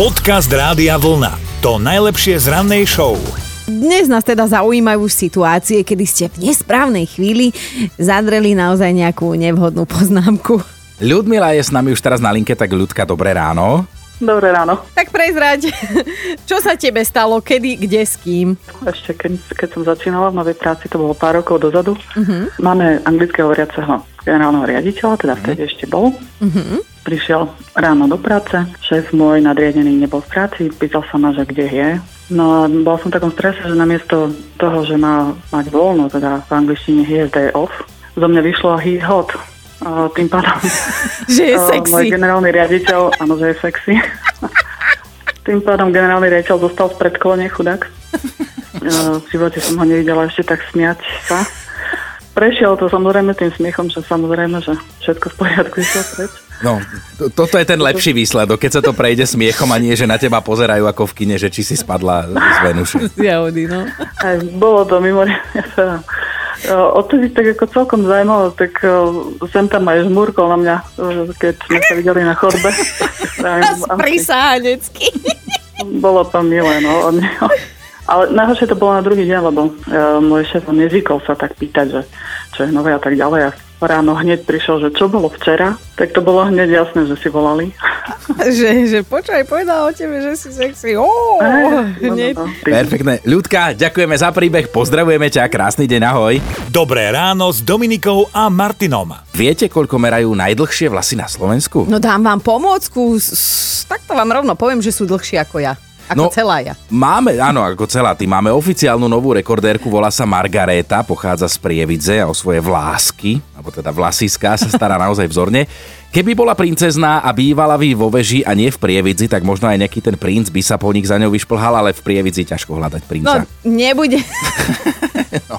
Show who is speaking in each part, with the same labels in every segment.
Speaker 1: Podcast Rádia Vlna. To najlepšie z rannej show.
Speaker 2: Dnes nás teda zaujímajú situácie, kedy ste v nesprávnej chvíli zadreli naozaj nejakú nevhodnú poznámku.
Speaker 3: Ľudmila je s nami už teraz na linke, tak ľudka, dobré ráno.
Speaker 4: Dobré ráno.
Speaker 2: Tak prezrať, čo sa tebe stalo, kedy, kde, s kým?
Speaker 4: Ešte keď, keď som začínala v novej práci, to bolo pár rokov dozadu, uh-huh. máme anglicky hovoriaceho generálneho riaditeľa, teda vtedy uh-huh. ešte bol. Uh-huh. Prišiel ráno do práce, šéf môj nadriadený nebol v práci, pýtal sa ma, že kde je. No a bol som v takom strese, že namiesto toho, že má mať voľno, teda v angličtine he is day off, zo mňa vyšlo he hot. Tým pádom...
Speaker 2: že je sexy.
Speaker 4: Môj generálny riaditeľ, áno, že je sexy. tým pádom generálny riaditeľ zostal v predkolone, chudák. v živote som ho nevidela ešte tak smiať sa. Prešiel to samozrejme tým smiechom, že samozrejme, že všetko v poriadku išiel preč.
Speaker 3: No, to, toto je ten lepší výsledok, keď sa to prejde smiechom a nie, že na teba pozerajú ako v kine, že či si spadla z Venuše.
Speaker 2: Z jahody, no.
Speaker 4: Aj, bolo to mimoriadne. Odtedy tak ako celkom zaujímavé, tak sem tam aj žmúrkol na mňa, keď sme sa videli na chodbe.
Speaker 2: Prisáhanecky.
Speaker 4: Bolo to milé, no. Ale najhoršie to bolo na druhý deň, lebo uh, môj šéf nezvykol sa tak pýtať, že čo je nové a tak ďalej. A ráno hneď prišiel, že čo bolo včera, tak to bolo hneď jasné, že si volali.
Speaker 2: že, že počkaj, povedal o tebe, že si sexy. Oh, hneď.
Speaker 3: No, no, no. Perfektné. Ľudka, ďakujeme za príbeh, pozdravujeme ťa, krásny deň, ahoj.
Speaker 1: Dobré ráno s Dominikou a Martinom.
Speaker 3: Viete, koľko merajú najdlhšie vlasy na Slovensku?
Speaker 2: No dám vám pomôcku, takto vám rovno poviem, že sú dlhšie ako ja. Ako no, celá ja.
Speaker 3: Máme, áno, ako celá ty. Máme oficiálnu novú rekordérku, volá sa Margareta, pochádza z Prievidze a o svoje vlásky, alebo teda vlasiská, sa stará naozaj vzorne. Keby bola princezná a bývala vy vo veži a nie v Prievidzi, tak možno aj nejaký ten princ by sa po nich za ňou vyšplhal, ale v Prievidzi ťažko hľadať princa.
Speaker 2: No, nebude. no.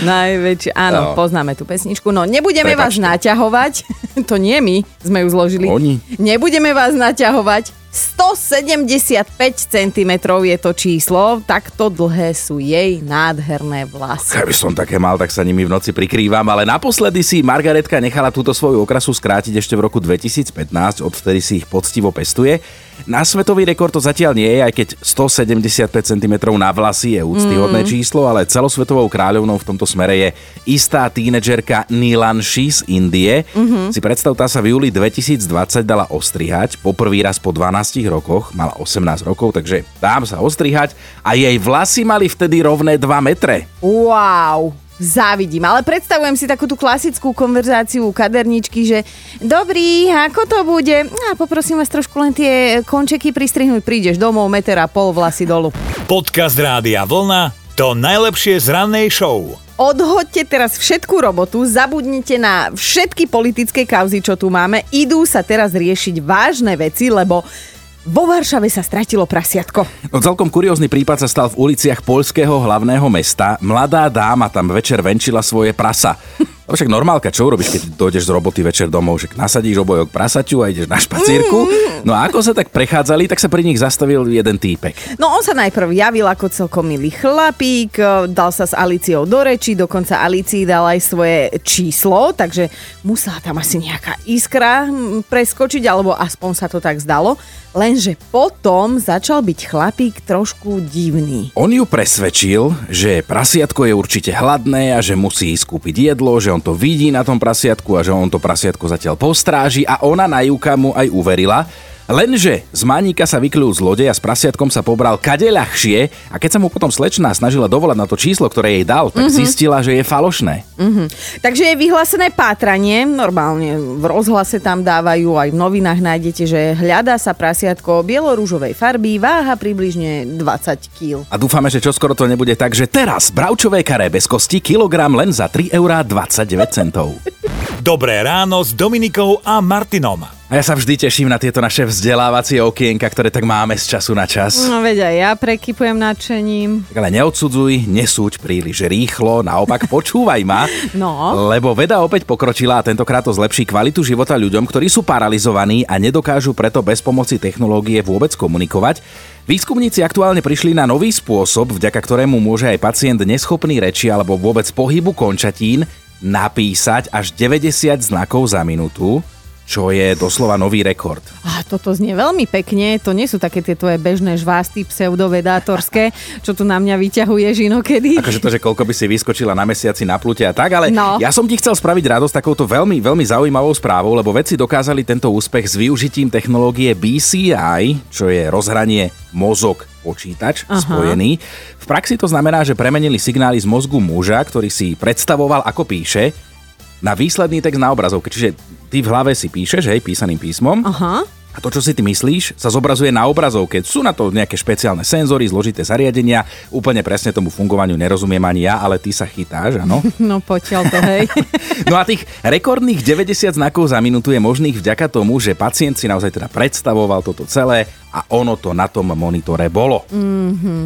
Speaker 2: Najväčšie, áno, no. poznáme tú pesničku. No, nebudeme Prepačte. vás naťahovať, to nie my sme ju zložili.
Speaker 3: Oni.
Speaker 2: Nebudeme vás naťahovať, 175 cm je to číslo, takto dlhé sú jej nádherné vlasy.
Speaker 3: Keby som také mal, tak sa nimi v noci prikrývam, ale naposledy si Margaretka nechala túto svoju okrasu skrátiť ešte v roku 2015, odvtedy si ich poctivo pestuje. Na svetový rekord to zatiaľ nie je, aj keď 175 cm na vlasy je úctyhodné mm. číslo, ale celosvetovou kráľovnou v tomto smere je istá tínedžerka Nilan Shi z Indie. Mm-hmm. Si predstav, tá sa v júli 2020 dala ostrihať, poprvý raz po 12 rokoch, mala 18 rokov, takže dám sa ostrihať a jej vlasy mali vtedy rovné 2 metre.
Speaker 2: Wow! závidím. Ale predstavujem si takú tú klasickú konverzáciu u kaderničky, že dobrý, ako to bude? A poprosím vás trošku len tie končeky pristrihnúť. Prídeš domov, meter a pol vlasy dolu.
Speaker 1: Podcast Rádia Vlna to najlepšie z rannej show.
Speaker 2: Odhoďte teraz všetku robotu, zabudnite na všetky politické kauzy, čo tu máme. Idú sa teraz riešiť vážne veci, lebo vo Varšave sa stratilo prasiatko.
Speaker 3: No celkom kuriózny prípad sa stal v uliciach poľského hlavného mesta. Mladá dáma tam večer venčila svoje prasa. No však normálka, čo urobíš, keď dojdeš z roboty večer domov, že nasadíš obojok prasaťu a ideš na špacírku. No a ako sa tak prechádzali, tak sa pri nich zastavil jeden týpek.
Speaker 2: No on sa najprv javil ako celkom milý chlapík, dal sa s Aliciou do reči, dokonca Alicii dal aj svoje číslo, takže musela tam asi nejaká iskra preskočiť, alebo aspoň sa to tak zdalo. Lenže potom začal byť chlapík trošku divný.
Speaker 3: On ju presvedčil, že prasiatko je určite hladné a že musí ísť kúpiť jedlo, že on to vidí na tom prasiatku a že on to prasiatko zatiaľ postráži a ona na Juka mu aj uverila. Lenže z Maníka sa vykľul zlodej a s prasiatkom sa pobral kade ľahšie a keď sa mu potom slečná snažila dovolať na to číslo, ktoré jej dal, tak mm-hmm. zistila, že je falošné.
Speaker 2: Mm-hmm. Takže je vyhlásené pátranie, normálne v rozhlase tam dávajú, aj v novinách nájdete, že hľadá sa prasiatko bielorúžovej farby, váha približne 20 kg.
Speaker 3: A dúfame, že čoskoro to nebude tak, že teraz bravčové karé bez kosti kilogram len za 3 eurá 29 centov.
Speaker 1: Dobré ráno s Dominikou a Martinom.
Speaker 3: A ja sa vždy teším na tieto naše vzdelávacie okienka, ktoré tak máme z času na čas.
Speaker 2: No veď aj ja prekypujem nadšením.
Speaker 3: Tak ale neodsudzuj, nesúď príliš rýchlo, naopak počúvaj ma.
Speaker 2: No.
Speaker 3: Lebo veda opäť pokročila a tentokrát to zlepší kvalitu života ľuďom, ktorí sú paralizovaní a nedokážu preto bez pomoci technológie vôbec komunikovať. Výskumníci aktuálne prišli na nový spôsob, vďaka ktorému môže aj pacient neschopný reči alebo vôbec pohybu končatín napísať až 90 znakov za minútu čo je doslova nový rekord.
Speaker 2: A toto znie veľmi pekne, to nie sú také tie tvoje bežné žvásty pseudovedátorské, čo tu na mňa vyťahuješ inokedy.
Speaker 3: Akože to, že koľko by si vyskočila na mesiaci na plute a tak, ale
Speaker 2: No.
Speaker 3: ja som ti chcel spraviť radosť takouto veľmi, veľmi zaujímavou správou, lebo vedci dokázali tento úspech s využitím technológie BCI, čo je rozhranie mozog počítač
Speaker 2: Aha.
Speaker 3: spojený. V praxi to znamená, že premenili signály z mozgu muža, ktorý si predstavoval, ako píše, na výsledný text na obrazovke. Čiže ty v hlave si píšeš, hej, písaným písmom.
Speaker 2: Aha.
Speaker 3: A to, čo si ty myslíš, sa zobrazuje na obrazovke. Sú na to nejaké špeciálne senzory, zložité zariadenia. Úplne presne tomu fungovaniu nerozumiem ani ja, ale ty sa chytáš, áno?
Speaker 2: No poďal to, hej.
Speaker 3: No a tých rekordných 90 znakov za minútu je možných vďaka tomu, že pacient si naozaj teda predstavoval toto celé a ono to na tom monitore bolo.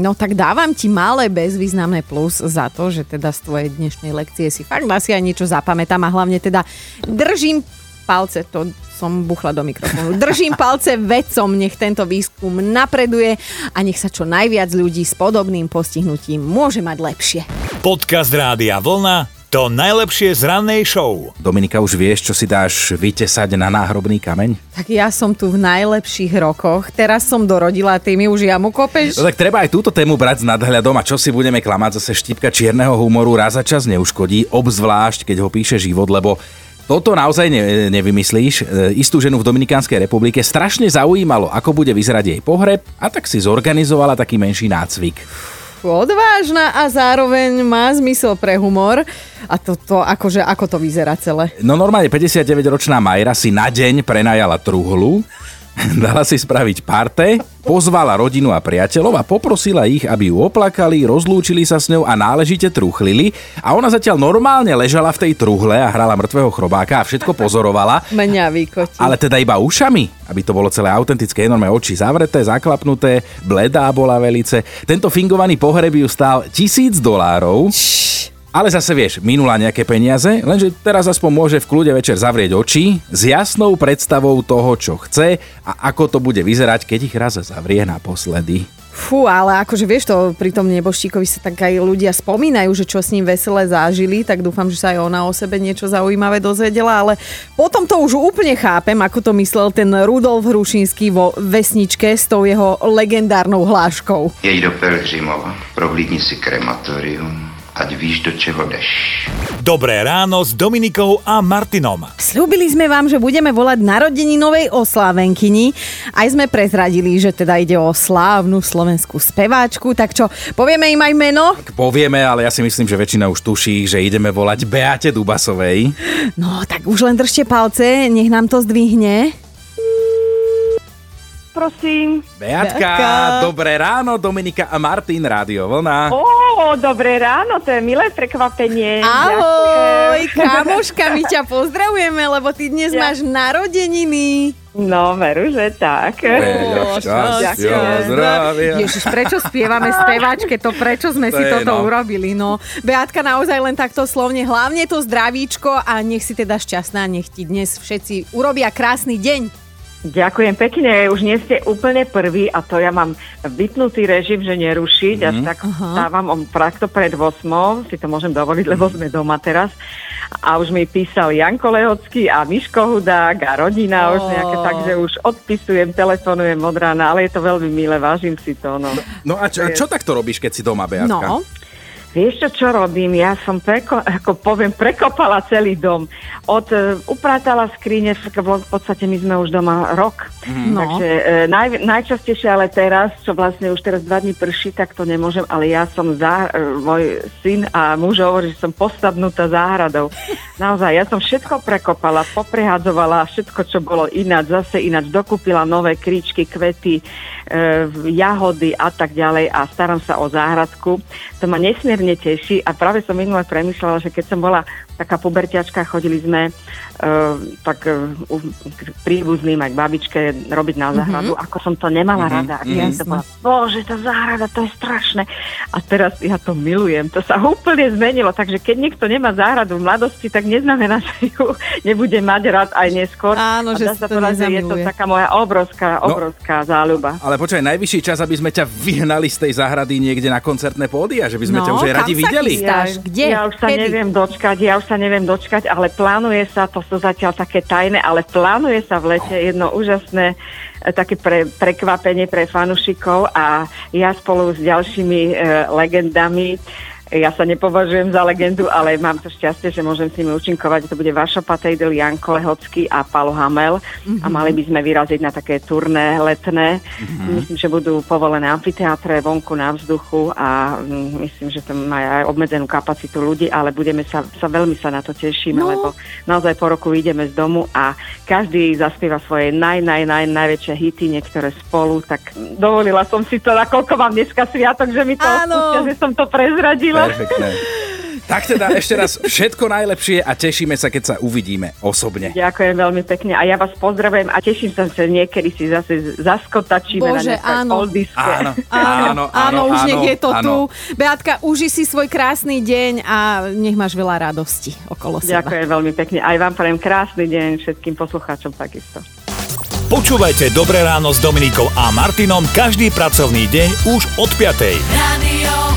Speaker 2: No tak dávam ti malé bezvýznamné plus za to, že teda z tvojej dnešnej lekcie si fakt asi aj niečo zapamätám a hlavne teda držím palce, to som buchla do mikrofónu. Držím palce vedcom, nech tento výskum napreduje a nech sa čo najviac ľudí s podobným postihnutím môže mať lepšie.
Speaker 1: Podcast Rádia Vlna to najlepšie z rannej show.
Speaker 3: Dominika, už vieš, čo si dáš vytesať na náhrobný kameň?
Speaker 2: Tak ja som tu v najlepších rokoch, teraz som dorodila, ty mi už jamu kopeš?
Speaker 3: No tak treba aj túto tému brať s nadhľadom a čo si budeme klamať, zase štipka čierneho humoru raz za čas neuškodí, obzvlášť keď ho píše život, lebo toto naozaj ne, nevymyslíš. E, Istú ženu v Dominikánskej republike strašne zaujímalo, ako bude vyzerať jej pohreb a tak si zorganizovala taký menší nácvik.
Speaker 2: Odvážna a zároveň má zmysel pre humor. A toto, akože, ako to vyzerá celé?
Speaker 3: No normálne 59-ročná Majra si na deň prenajala truhlu, dala si spraviť parte, pozvala rodinu a priateľov a poprosila ich, aby ju oplakali, rozlúčili sa s ňou a náležite truchlili. A ona zatiaľ normálne ležala v tej truhle a hrala mŕtvého chrobáka a všetko pozorovala.
Speaker 2: Mňa vykotí.
Speaker 3: Ale teda iba ušami, aby to bolo celé autentické, enormné oči zavreté, zaklapnuté, bledá bola velice. Tento fingovaný pohreb ju stál tisíc dolárov. Ale zase vieš, minula nejaké peniaze, lenže teraz aspoň môže v kľude večer zavrieť oči s jasnou predstavou toho, čo chce a ako to bude vyzerať, keď ich raz zavrie naposledy.
Speaker 2: Fú, ale akože vieš to, pri tom neboštíkovi sa tak aj ľudia spomínajú, že čo s ním veselé zážili, tak dúfam, že sa aj ona o sebe niečo zaujímavé dozvedela, ale potom to už úplne chápem, ako to myslel ten Rudolf Hrušinský vo Vesničke s tou jeho legendárnou hláškou.
Speaker 5: Jej do Pelhřimova, prohlídni si krematorium, ať víš, do čeho jdeš.
Speaker 1: Dobré ráno s Dominikou a Martinom.
Speaker 2: Slúbili sme vám, že budeme volať narodeninovej oslávenkyni. Aj sme prezradili, že teda ide o slávnu slovenskú speváčku. Tak čo, povieme im aj meno?
Speaker 3: Tak povieme, ale ja si myslím, že väčšina už tuší, že ideme volať Beate Dubasovej.
Speaker 2: No, tak už len držte palce, nech nám to zdvihne.
Speaker 6: Prosím.
Speaker 3: Beatka,
Speaker 2: Beatka.
Speaker 3: dobré ráno, Dominika a Martin, Rádio Vlna.
Speaker 6: Ó, dobré ráno, to je milé prekvapenie.
Speaker 2: Ahoj,
Speaker 6: Ďakujem.
Speaker 2: kamoška, my ťa pozdravujeme, lebo ty dnes
Speaker 6: Ja.
Speaker 2: máš narodeniny.
Speaker 6: No, veru, že tak.
Speaker 3: Veľa šťastia,
Speaker 6: Ďakujem.
Speaker 3: zdravia.
Speaker 2: Ježiš, prečo spievame speváčke, to prečo sme
Speaker 3: To
Speaker 2: si toto
Speaker 3: no.
Speaker 2: urobili, no. Beatka naozaj len takto slovne, hlavne to zdravíčko a nech si teda šťastná, nech ti dnes všetci urobia krásny deň.
Speaker 6: Ďakujem pekne, už nie ste úplne prvý a to ja mám vypnutý režim, že nerušiť, až tak stávam o takto pred 8, si to môžem dovoliť, lebo sme doma teraz. A už mi písal Janko Lehocký a Miško Hudák a rodina, už nejaké, takže už odpisujem, telefonujem od rána, ale je to veľmi milé, vážim si to. No.
Speaker 3: No a čo, čo takto robíš, keď si doma, Beatka?
Speaker 2: No,
Speaker 6: Vieš čo, čo robím? Ja som, preko, ako poviem, prekopala celý dom. Od, e, upratala skrine, v podstate my sme už doma rok.
Speaker 2: No.
Speaker 6: Takže e, naj, najčastejšie ale teraz, čo vlastne už teraz dva dní prší, tak to nemôžem, ale ja som, za, e, môj syn a muž hovorí, že som posadnutá záhradou. Naozaj, ja som všetko prekopala, poprehadzovala, všetko, čo bolo ináč, zase ináč, dokúpila nové kríčky, kvety, e, jahody a tak ďalej a starám sa o záhradku. To ma nesmierne teší a práve som minule premyšľala, že keď som bola taká puberťačka, chodili sme uh, tak uh, k príbuzným aj k babičke robiť na záhradu, ako som to nemala rada. A keď som to bola, bože, tá záhrada, to je strašné. A teraz ja to milujem, to sa úplne zmenilo, takže keď niekto nemá záhradu v mladosti, tak neznamená, že ju nebude mať rád aj neskôr.
Speaker 2: Áno,
Speaker 6: a
Speaker 2: že
Speaker 6: sa
Speaker 2: to
Speaker 6: povedať, je to taká moja obrovská,
Speaker 3: No.
Speaker 6: obrovská záľuba.
Speaker 3: Ale počkaj, najvyšší čas, aby sme ťa vyhnali z tej záhrady niekde na koncertné pódia, že by sme
Speaker 2: No,
Speaker 3: ťa už
Speaker 2: kam
Speaker 3: radi videli.
Speaker 2: chystáš? Kde?
Speaker 6: Ja už sa
Speaker 2: Kedy?
Speaker 6: neviem dočkať, ja už sa neviem dočkať, ale plánuje sa, to sú zatiaľ také tajné, ale plánuje sa v lete jedno úžasné e, také pre, prekvapenie pre fanušikov a ja spolu s ďalšími e, legendami ja sa nepovažujem za legendu, ale mám to šťastie, že môžem s nimi účinkovať. To bude Vašo Patejdl, Janko Lehocký a Palo Hamel. Mm-hmm. A mhm. mali by sme vyraziť na také turné letné. Mm-hmm. Myslím, že budú povolené amfiteátre vonku na vzduchu a mm, myslím, že to má aj obmedzenú kapacitu ľudí, ale budeme sa, sa veľmi sa na to tešíme, no. lebo naozaj po roku ideme z domu a každý zaspieva svoje naj, naj, naj, najväčšie hity, niektoré spolu, tak dovolila som si to, nakoľko mám dneska sviatok, že mi to odpustia, že som to prezradila
Speaker 3: Perfektné. Tak teda ešte raz všetko najlepšie a tešíme sa, keď sa uvidíme osobne.
Speaker 6: Ďakujem veľmi pekne a ja vás pozdravujem a teším sa, že niekedy si zase zaskotačíme
Speaker 2: Bože,
Speaker 6: na
Speaker 2: áno.
Speaker 3: Áno,
Speaker 2: áno, áno, áno, už
Speaker 3: áno,
Speaker 2: nech je to
Speaker 3: áno.
Speaker 2: tu. Beatka, uži si svoj krásny deň a nech máš veľa radosti okolo seba.
Speaker 6: Ďakujem veľmi pekne. Aj vám prajem krásny deň všetkým poslucháčom takisto.
Speaker 1: Počúvajte Dobré ráno s Dominikou a Martinom každý pracovný deň už od 5.
Speaker 7: Radio